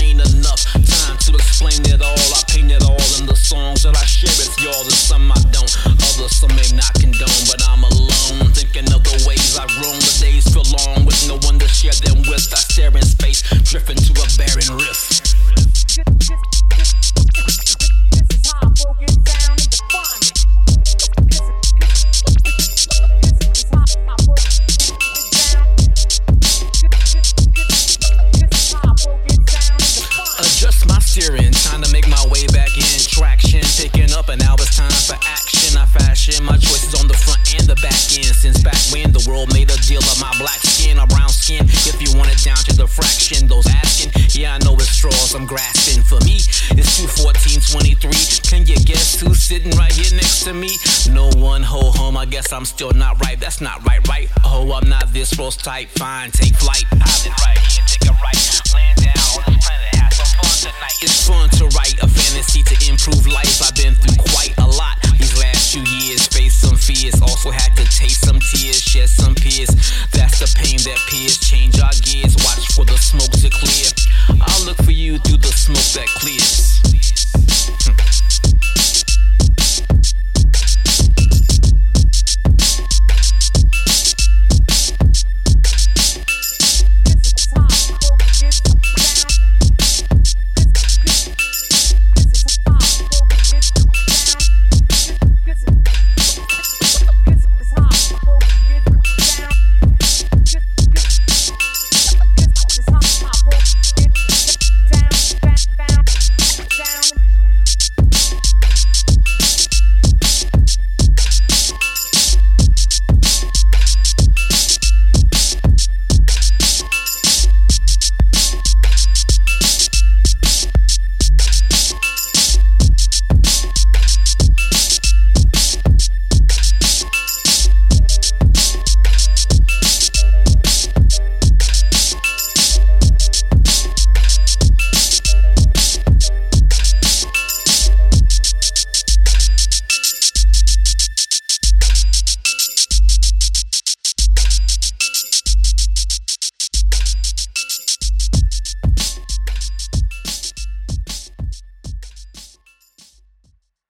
ain't enough time to explain it all. I paint it all in the songs that I share with y'all. And some I don't, others some may not condone. But I'm alone, thinking of the ways I roam. The days for long with no one to share them with. I stare in space, drifting cheering, trying to make my way back in. Traction, picking up, and now it's time for action. I fashion my choices on the front and the back end. Since back when the world made a deal of my black skin or brown skin, if you want it down to the fraction, those asking, yeah, I know it's straws I'm grasping. For me, it's 214.23. Can you guess who's sitting right here next to me? No one, ho hum, I guess I'm still not right. That's not right, right? Oh, I'm not this rose type. Fine, take flight. I've been right here, take a right. Land shed some. That's the pain that peers change our gears. Watch for the smoke